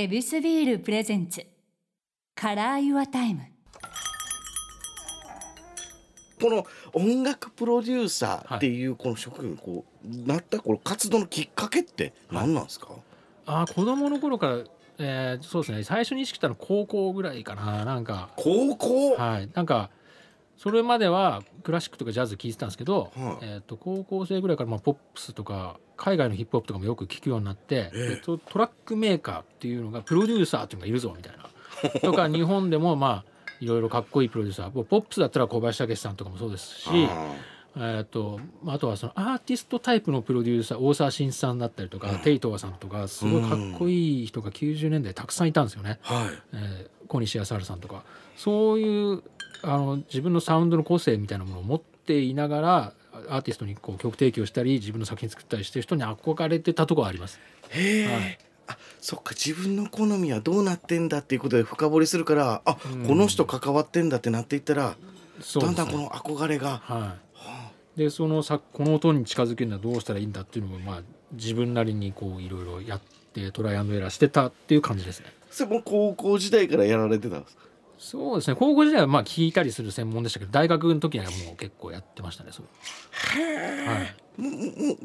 ヱビスビール presents。Color Your Time。この音楽プロデューサーっていうこの職業にこうなったこの活動のきっかけって何なんですか、あー子供の頃から、えーそうですね。最初に意識したの高校ぐらいかな。なんか高校、はい。なんかそれまではクラシックとかジャズ聴いてたんですけど、はい。えー、と高校生ぐらいからまあポップスとか海外のヒップホップとかもよく聴くようになって、ええ。でトトラックメーカーっていうのがプロデューサーっていうのがいるぞみたいな。とか日本でもまあいろいろかっこいいプロデューサーポップスだったら小林武史さんとかもそうですしあえー、とまああとはそのアーティストタイプのプロデューサー大沢慎一さんだったりとか、テイトワさんとかすごいかっこいい人が90年代たくさんいたんですよね。ーはい。えー小西康晴さんとか。そういうあの自分のサウンドの個性みたいなものを持っていながらアーティストにこう曲提供したり自分の作品作ったりしてる人に憧れてたとこあります。へえ、はい。あそっか。自分の好みはどうなってんだっていうことで深掘りするからあ、うん。この人関わってんだってなっていったらね。だんだんこの憧れが、はい、でそのさこの音に近づけるにはどうしたらいいんだっていうのを、まあ、自分なりにこういろいろやってトライアンドエラーしてたっていう感じですね。それも高校時代からやられてたんですか？そうですね。高校時代はまあ聞いたりする専門でしたけど大学の時にはもう結構やってましたねそれ。はい。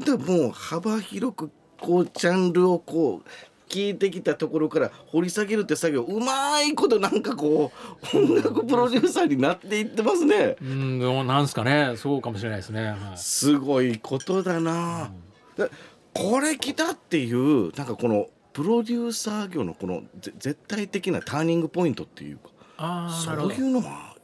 でも幅広くこうジャンルをこう聞いてきたところから掘り下げるって作業うまいことなんかこう音楽プロデューサーになっていってますね。うんなんですかね。そうかもしれないですね、はい。すごいことだな、でこれ来たっていうなんかこのプロデューサー業のこのぜ絶対的なターニングポイントっていうかああそういうのは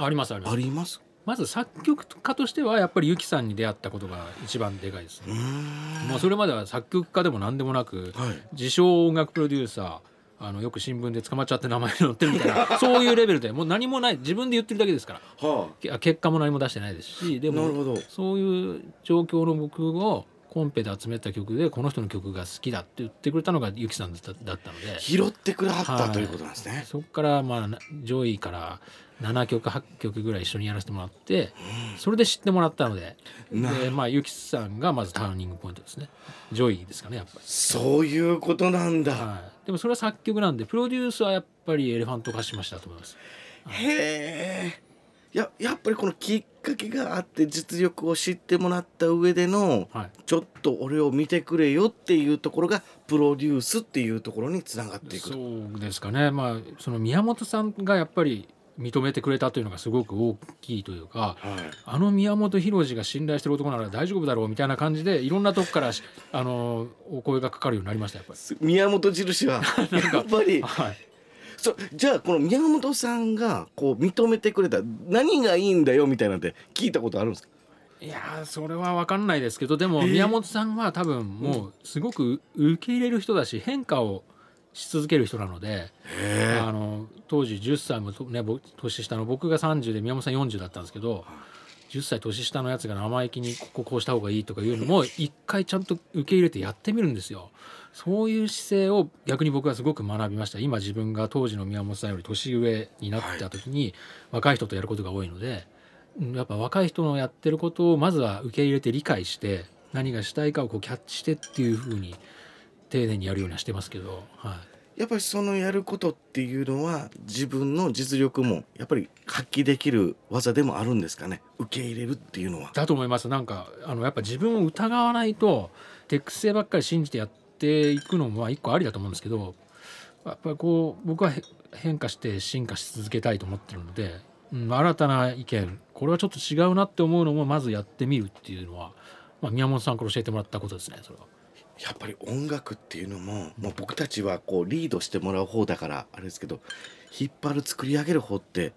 ありますあります。あります？まず作曲家としてはやっぱりユキさんに出会ったことが一番でかいですね、ん。もうそれまでは作曲家でも何でもなくはい。自称音楽プロデューサーあのよく新聞で捕まっちゃって名前載ってるみたいな そういうレベルでもう何もない自分で言ってるだけですから。はけ結果も何も出してないですしでもそういう状況の僕をコンペで集めた曲でこの人の曲が好きだって言ってくれたのがユキさんだっただったので。あ拾ってくれはった、はいということなんですね。そこからまあな上位から7曲8曲ぐらい一緒にやらせてもらってそれで知ってもらったので。なでまあユキさんがまずターニングポイントですね。上位ですかねやっぱり。そういうことなんだ、はい、でもそれは作曲なんでプロデュースはやっぱりエレファント化しましたと思います。へえややっぱりこのきっかけがあって実力を知ってもらった上でのはい、ちょっと俺を見てくれよっていうところがプロデュースっていうところにつながっていくと。そうですかね。まあその宮本さんがやっぱり認めてくれたというのがすごく大きいというかはい。あの宮本浩次が信頼してる男なら大丈夫だろうみたいな感じでいろんなとこからしあのお声がかかるようになりましたやっぱり。宮本印は やっぱりはいそうじゃあこの宮本さんがこう認めてくれた何がいいんだよみたいなんて聞いたことあるんですか？いやーそれは分かんないですけどでもえー。宮本さんは多分もうすごく受け入れる人だし変化をし続ける人なのでへあの当時10歳もと、ね、ぼ年下の僕が30で宮本さん40だったんですけど10歳年下のやつが生意気にこここうした方がいいとかいうのも一回ちゃんと受け入れてやってみるんですよ。そういう姿勢を逆に僕はすごく学びました。今自分が当時の宮本さんより年上になった時に若い人とやることが多いのでうんやっぱ若い人のやってることをまずは受け入れて理解して何がしたいかをこうキャッチしてっていうふうに丁寧にやるようにはしてますけど、はい、やっぱりそのやることっていうのは自分の実力もやっぱり発揮できる技でもあるんですかね？受け入れるっていうのは。だと思います。なんかあのやっぱ自分を疑わないと手癖ばっかり信じてやっていくのもまあ一個ありだと思うんですけどやっぱりこう僕はへ変化して進化し続けたいと思ってるので、うん、新たな意見これはちょっと違うなって思うのもまずやってみるっていうのは、まあ、宮本さんから教えてもらったことですねそれは。やっぱり音楽っていうのも、もう僕たちはこうリードしてもらう方だからあれですけど引っ張る作り上げる方って、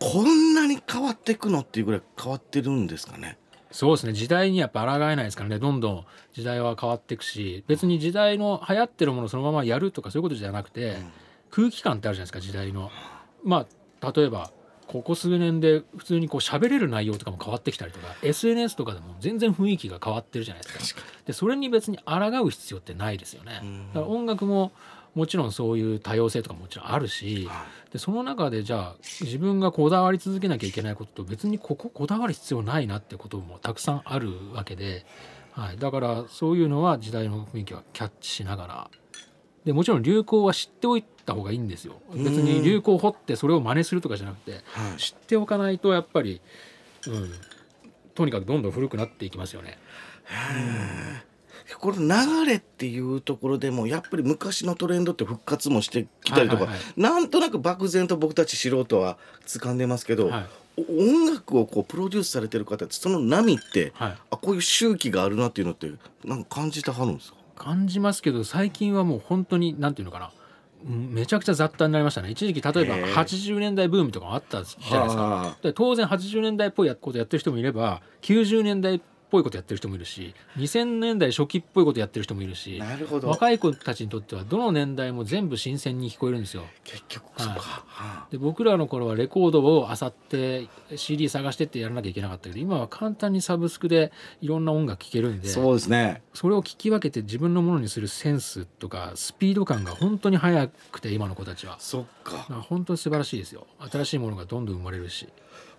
こんなに変わっていくのっていうぐらい変わってるんですかね。そうですね時代にやっぱ抗えないですからねどんどん時代は変わっていくし別に時代の流行ってるものをそのままやるとかそういうことじゃなくて、空気感ってあるじゃないですか時代の。まあ例えばここ数年で普通にこう喋れる内容とかも変わってきたりとか SNS とかでも全然雰囲気が変わってるじゃないですか。でそれに別に抗う必要ってないですよね。うんだから音楽ももちろんそういう多様性とかももちろんあるしはでその中でじゃあ自分がこだわり続けなきゃいけないことと別にこここだわる必要ないなってこともたくさんあるわけで、はい、だからそういうのは時代の雰囲気はキャッチしながらでもちろん流行は知っておいた方がいいんですよ。別に流行を掘ってそれを真似するとかじゃなくてはい。知っておかないとやっぱり、うん、とにかくどんどん古くなっていきますよね。これ流れっていうところでもやっぱり昔のトレンドって復活もしてきたりとか、はいはいはなんとなく漠然と僕たち素人は掴んでますけど、はい。お音楽をこうプロデュースされてる方ってその波って、はい。あこういう周期があるなっていうのってなんか感じてはるんですか？感じますけど最近はもう本当になんていうのかな。うんめちゃくちゃ雑多になりましたね。一時期例えばへえ80年代ブームとかもあったじゃないですか。当然80年代っぽいことやってる人もいれば90年代っぽいことやってる人もいるし2000年代初期っぽいことやってる人もいるしなるほど若い子たちにとってはどの年代も全部新鮮に聞こえるんですよ。結局そうか、はで僕らの頃はレコードを漁って CD 探してってやらなきゃいけなかったけど今は簡単にサブスクでいろんな音楽聴けるんでそうですねそれを聞き分けて自分のものにするセンスとかスピード感が本当に速くて今の子たちは。そっか本当に素晴らしいですよ新しいものがどんどん生まれるし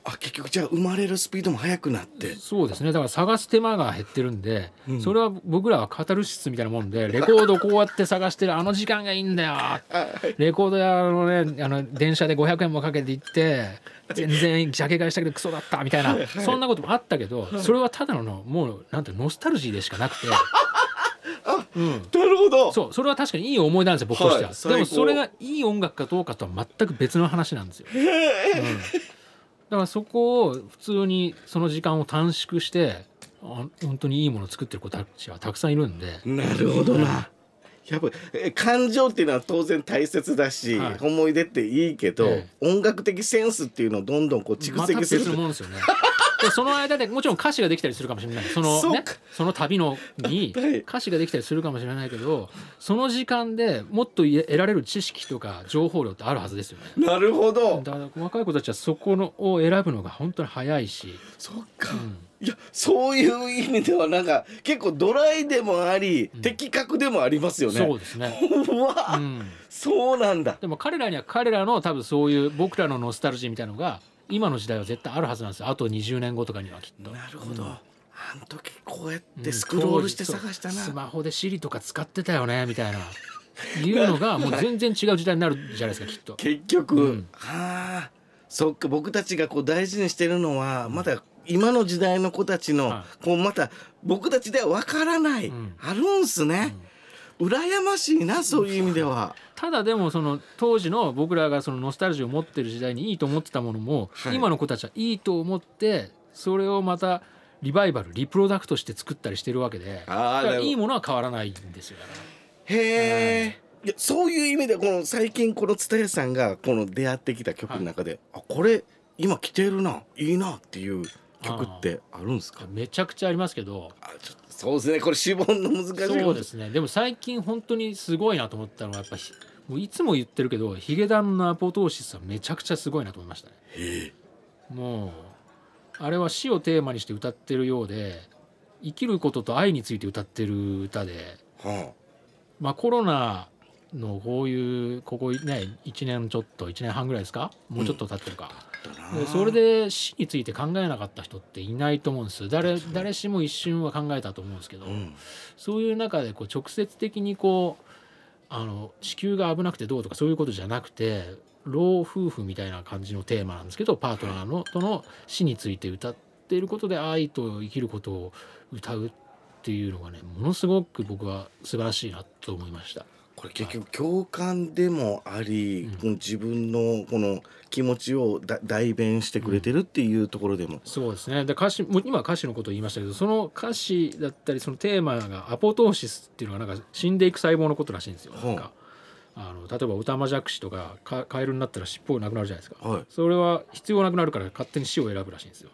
あ結局じゃあ生まれるスピードも速くなって。そうですね。だから探す手間が減ってるんで、うん。それは僕らはカタルシスみたいなもんで レコードこうやって探してるあの時間がいいんだよ。レコード屋のねあの電車で500円もかけて行って全然ジャケ買いしたけどクソだったみたいなそんなこともあったけどそれはただのもうなんてノスタルジーでしかなくて。うん、なるほど。そうそれは確かにいい思い出なんですよ僕としては、はいでもそれがいい音楽かどうかとは全く別の話なんですよ、うん、だからそこを普通にその時間を短縮してあ本当にいいものを作ってる子たちはたくさんいるんで。なるほどな。やっぱえ感情っていうのは当然大切だし、はい。思い出っていいけど、え音楽的センスっていうのをどんどんこう蓄また積する。別のもんですよねでその間でもちろん歌詞ができたりするかもしれない。そのねその旅のにはい。歌詞ができたりするかもしれないけどその時間でもっと得られる知識とか情報量ってあるはずですよね。なるほど。だから若い子たちはそこのを選ぶのが本当に早いし、そっか、うん。いやそういう意味ではなんか結構ドライでもあり、うん。的確でもありますよね。そうですね、うわ、うん、そうなんだ。でも彼らには彼らの多分そういう僕らのノスタルジーみたいなのが今の時代は絶対あるはずなんですよ。あと20年後とかにはきっと。なるほど。うん。あの時こうやっうんてスクロールして探したな。そう。スマホで Siri とか使ってたよねみたいな。いうのがもう全然違う時代になるじゃないですかきっと。結局、うん。はあ。そっか。僕たちがこう大事にしてるのはまだ今の時代の子たちの、はこうまた僕たちではわからない、うん。あるんすね、羨ましいなそういう意味では。ただでもその当時の僕らがそのノスタルジーを持ってる時代にいいと思ってたものも、はい。今の子たちはいいと思ってそれをまたリバイバルリプロダクトして作ったりしてるわけでいいものは変わらないんですよ。へえ、い。やそういう意味でこの最近この蔦屋さんがこの出会ってきた曲の中で、あこれ今来てるないいなっていう曲ってあるんですか？めちゃくちゃありますけど。そうですね。これ絞んの難しいそうですね。でも最近本当にすごいなと思ったのはやっぱひもういつも言ってるけどヒゲダンのアポトーシスはめちゃくちゃすごいなと思いましたね。もうあれは死をテーマにして歌ってるようで生きることと愛について歌ってる歌ではまあコロナのこういうここね1年ちょっと1年半ぐらいですか？もうちょっと経ってるか、あでそれで死について考えなかった人っていないと思うんですよ。誰誰しも一瞬は考えたと思うんですけど、うん。そういう中でこう直接的にこうあの地球が危なくてどうとかそういうことじゃなくて老夫婦みたいな感じのテーマなんですけどパートナーのとの死について歌っていることで愛と生きることを歌うっていうのがねものすごく僕は素晴らしいなと思いました。これ結局共感でもあり、うんこの自分のこの気持ちをだ代弁してくれてるっていうところでも、そうですねで歌詞もう今歌詞のことを言いましたけどその歌詞だったりそのテーマがアポトーシスっていうのがなんか死んでいく細胞のことらしいんですよ。なんかあの例えばオタマジャクシとかカカエルになったら尻尾なくなるじゃないですか。はいそれは必要なくなるから勝手に死を選ぶらしいんですよ。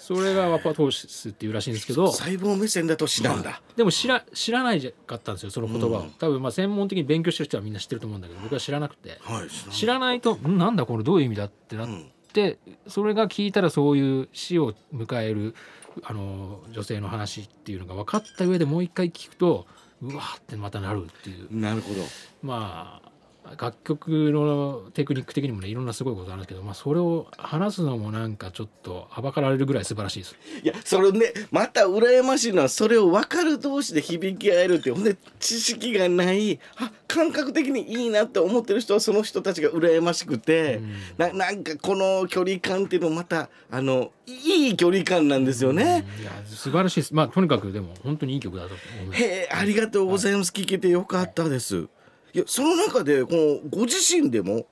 それがアポトーシスっていうらしいんですけど。細胞目線だと死なんだ、でも知ら知らないかったんですよその言葉を、うん。多分まあ専門的に勉強してる人はみんな知ってると思うんだけど僕は知らなくて。はい知らないとん？なんだこれどういう意味だってなっうん。でそれが聞いたらそういう死を迎えるあの女性の話っていうのが分かった上でもう一回聞くとうわーってまたなるっていう。なるほど。まあ楽曲のテクニック的にもねいろんなすごいことあるんですけど、まあ、それを話すのもなんかちょっとはばかられるぐらい素晴らしいです。いやそれねまた羨ましいのはそれを分かる同士で響き合えるってほんで知識がないあ感覚的にいいなって思ってる人はその人たちが羨ましくて、うんななんかこの距離感っていうのもまたあのいい距離感なんですよね。いや素晴らしいです。まあとにかくでも本当にいい曲だと思います。へえありがとうございます、聞けてよかったです。いやその中でこのご自身でも、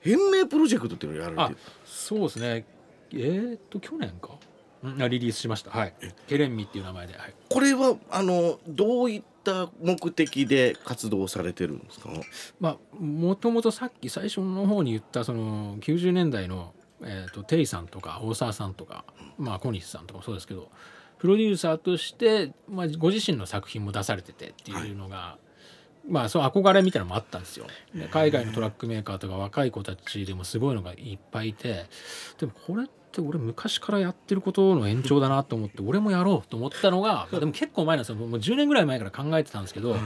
変名プロジェクトっていうのをやられあてるそうですね。えー、っと去年か？リリースしました。はい。ケレンミっていう名前で。はい。これはあのどういった目的で活動されてるんですか？まあもともとさっき最初の方に言ったその90年代の、えー、とテイさんとか大沢さんとか、まあ、小西さんとかもそうですけどプロデューサーとして、まあ、ご自身の作品も出されててっていうのが、まあそう憧れみたいなのもあったんですよ。で海外のトラックメーカーとか若い子たちでもすごいのがいっぱいいてでもこれって俺昔からやってることの延長だなと思って俺もやろうと思ったのがでも結構前なんですよ。もう10年ぐらい前から考えてたんですけど、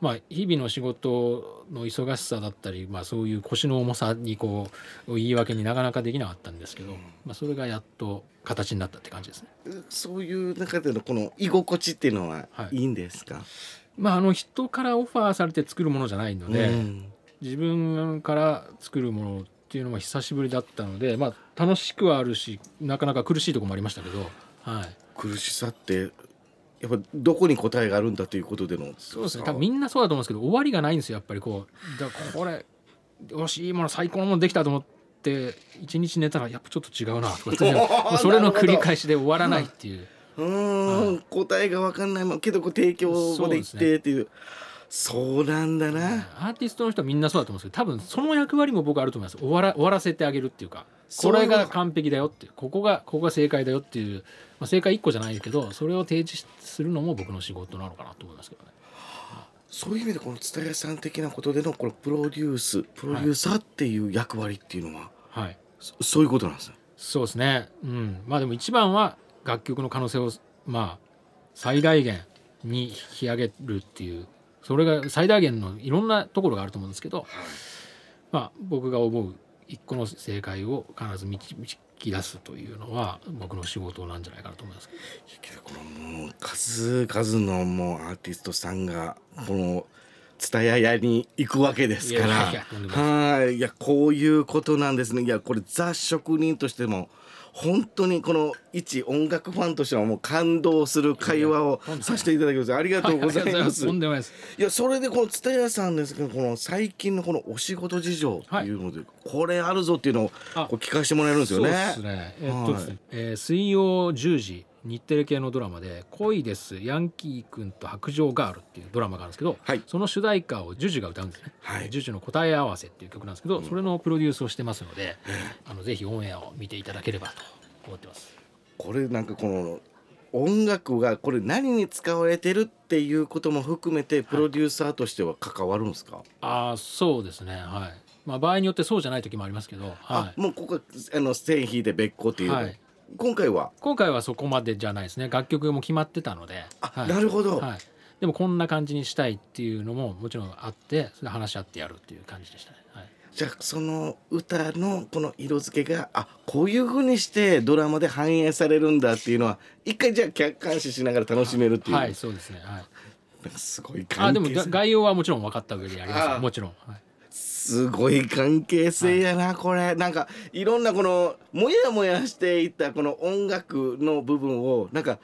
まあ、日々の仕事の忙しさだったり、まあ、そういう腰の重さにこう言い訳になかなかできなかったんですけど、まあ、それがやっと形になったって感じですね。そういう中でのこの居心地っていうのははい。いいんですか、まあ、あの人からオファーされて作るものじゃないので、うん。自分から作るものっていうのは久しぶりだったので、まあ、楽しくはあるしなかなか苦しいところもありましたけど、はい、苦しさってやっぱどこに答えがあるんだということでのそうですね。多分みんなそうだと思うんですけど終わりがないんですよやっぱりこう。だからこれよしいいもの最高のものできたと思って一日寝たらやっぱちょっと違うなとか それの繰り返しで終わらないっていう。うーん、答えが分かんないけどこう提供まで行ってっていう。そうなんだな、アーティストの人はみんなそうだと思うんですけど多分その役割も僕あると思います。終わら終わらせてあげるっていうか。これが完璧だよってここがここが正解だよっていう、まあ、正解1個じゃないけどそれを提示するのも僕の仕事なのかなと思いますけどね。そういう意味でこの蔦屋さん的なことでのこのプロデュースプロデューサーっていう役割っていうのは、はい。そそういうことなんですね。そうですね。うん。まあでも一番は楽曲の可能性をまあ最大限に引き上げるっていうそれが最大限のいろんなところがあると思うんですけど、まあ僕が思う一個の正解を必ず導き出すというのは僕の仕事なんじゃないかなと思いますけど。このもう数々のもうアーティストさんがこの蔦屋屋に行くわけですから。はい。いやこういうことなんですね。いやこれザ職人としても本当にこの一音楽ファンとしてはもう感動する会話をさせていただきます。ありがとうございます。いやそれでこの蔦屋さんですけどこの最近のこのお仕事事情っていうので、これあるぞっていうのを聞かせてもらえるんですよね。そうですね。ええー水曜10時日テレ系のドラマで「恋ですヤンキー君と白状ガール」っていうドラマがあるんですけど、はい。その主題歌をジュジュが歌うんですね。はい。ジュジュの答え合わせっていう曲なんですけど、それのプロデュースをしてますので、あのぜひオンエアを見ていただければと思ってます。これなんかこの音楽がこれ何に使われてるっていうことも含めてプロデューサーとしては関わるんですか、ああそうですね。はい。まあ場合によってそうじゃない時もありますけど、あはい。もうここあの線引いて別個っていうの、はい今回は？今回はそこまでじゃないですね楽曲も決まってたので、あ、はいなるほど、はい、でもこんな感じにしたいっていうのももちろんあってそれで話し合ってやるっていう感じでしたね。はいじゃあその歌のこの色付けがあこういう風にしてドラマで反映されるんだっていうのは一回じゃあ客観視しながら楽しめるっていう、はい、そうですね。はい。すごいあ、でも概要はもちろん分かった上でやります。もちろん。はい。すごい関係性やな、これなんかいろんなこのモヤモヤしていたこの音楽の部分をなんか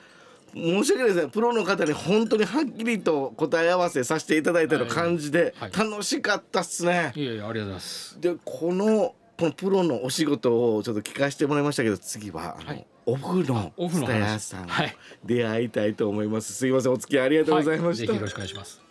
申し訳ないですねプロの方に本当にはっきりと答え合わせさせていただいたような感じではい楽しかったっすね。いやいや、ありがとうございます。でこのこのプロのお仕事をちょっと聞かせてもらいましたけど次はあの、はいオフのオフの蔦屋話さんはい出会いたいと思います。すいませんお付き合いありがとうございました。はぜひよろしくお願いします。